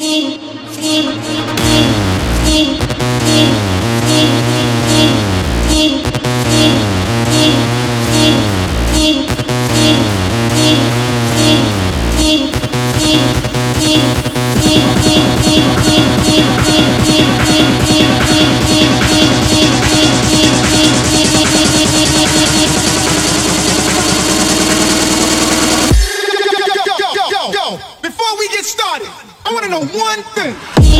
Pink. I want to know one thing.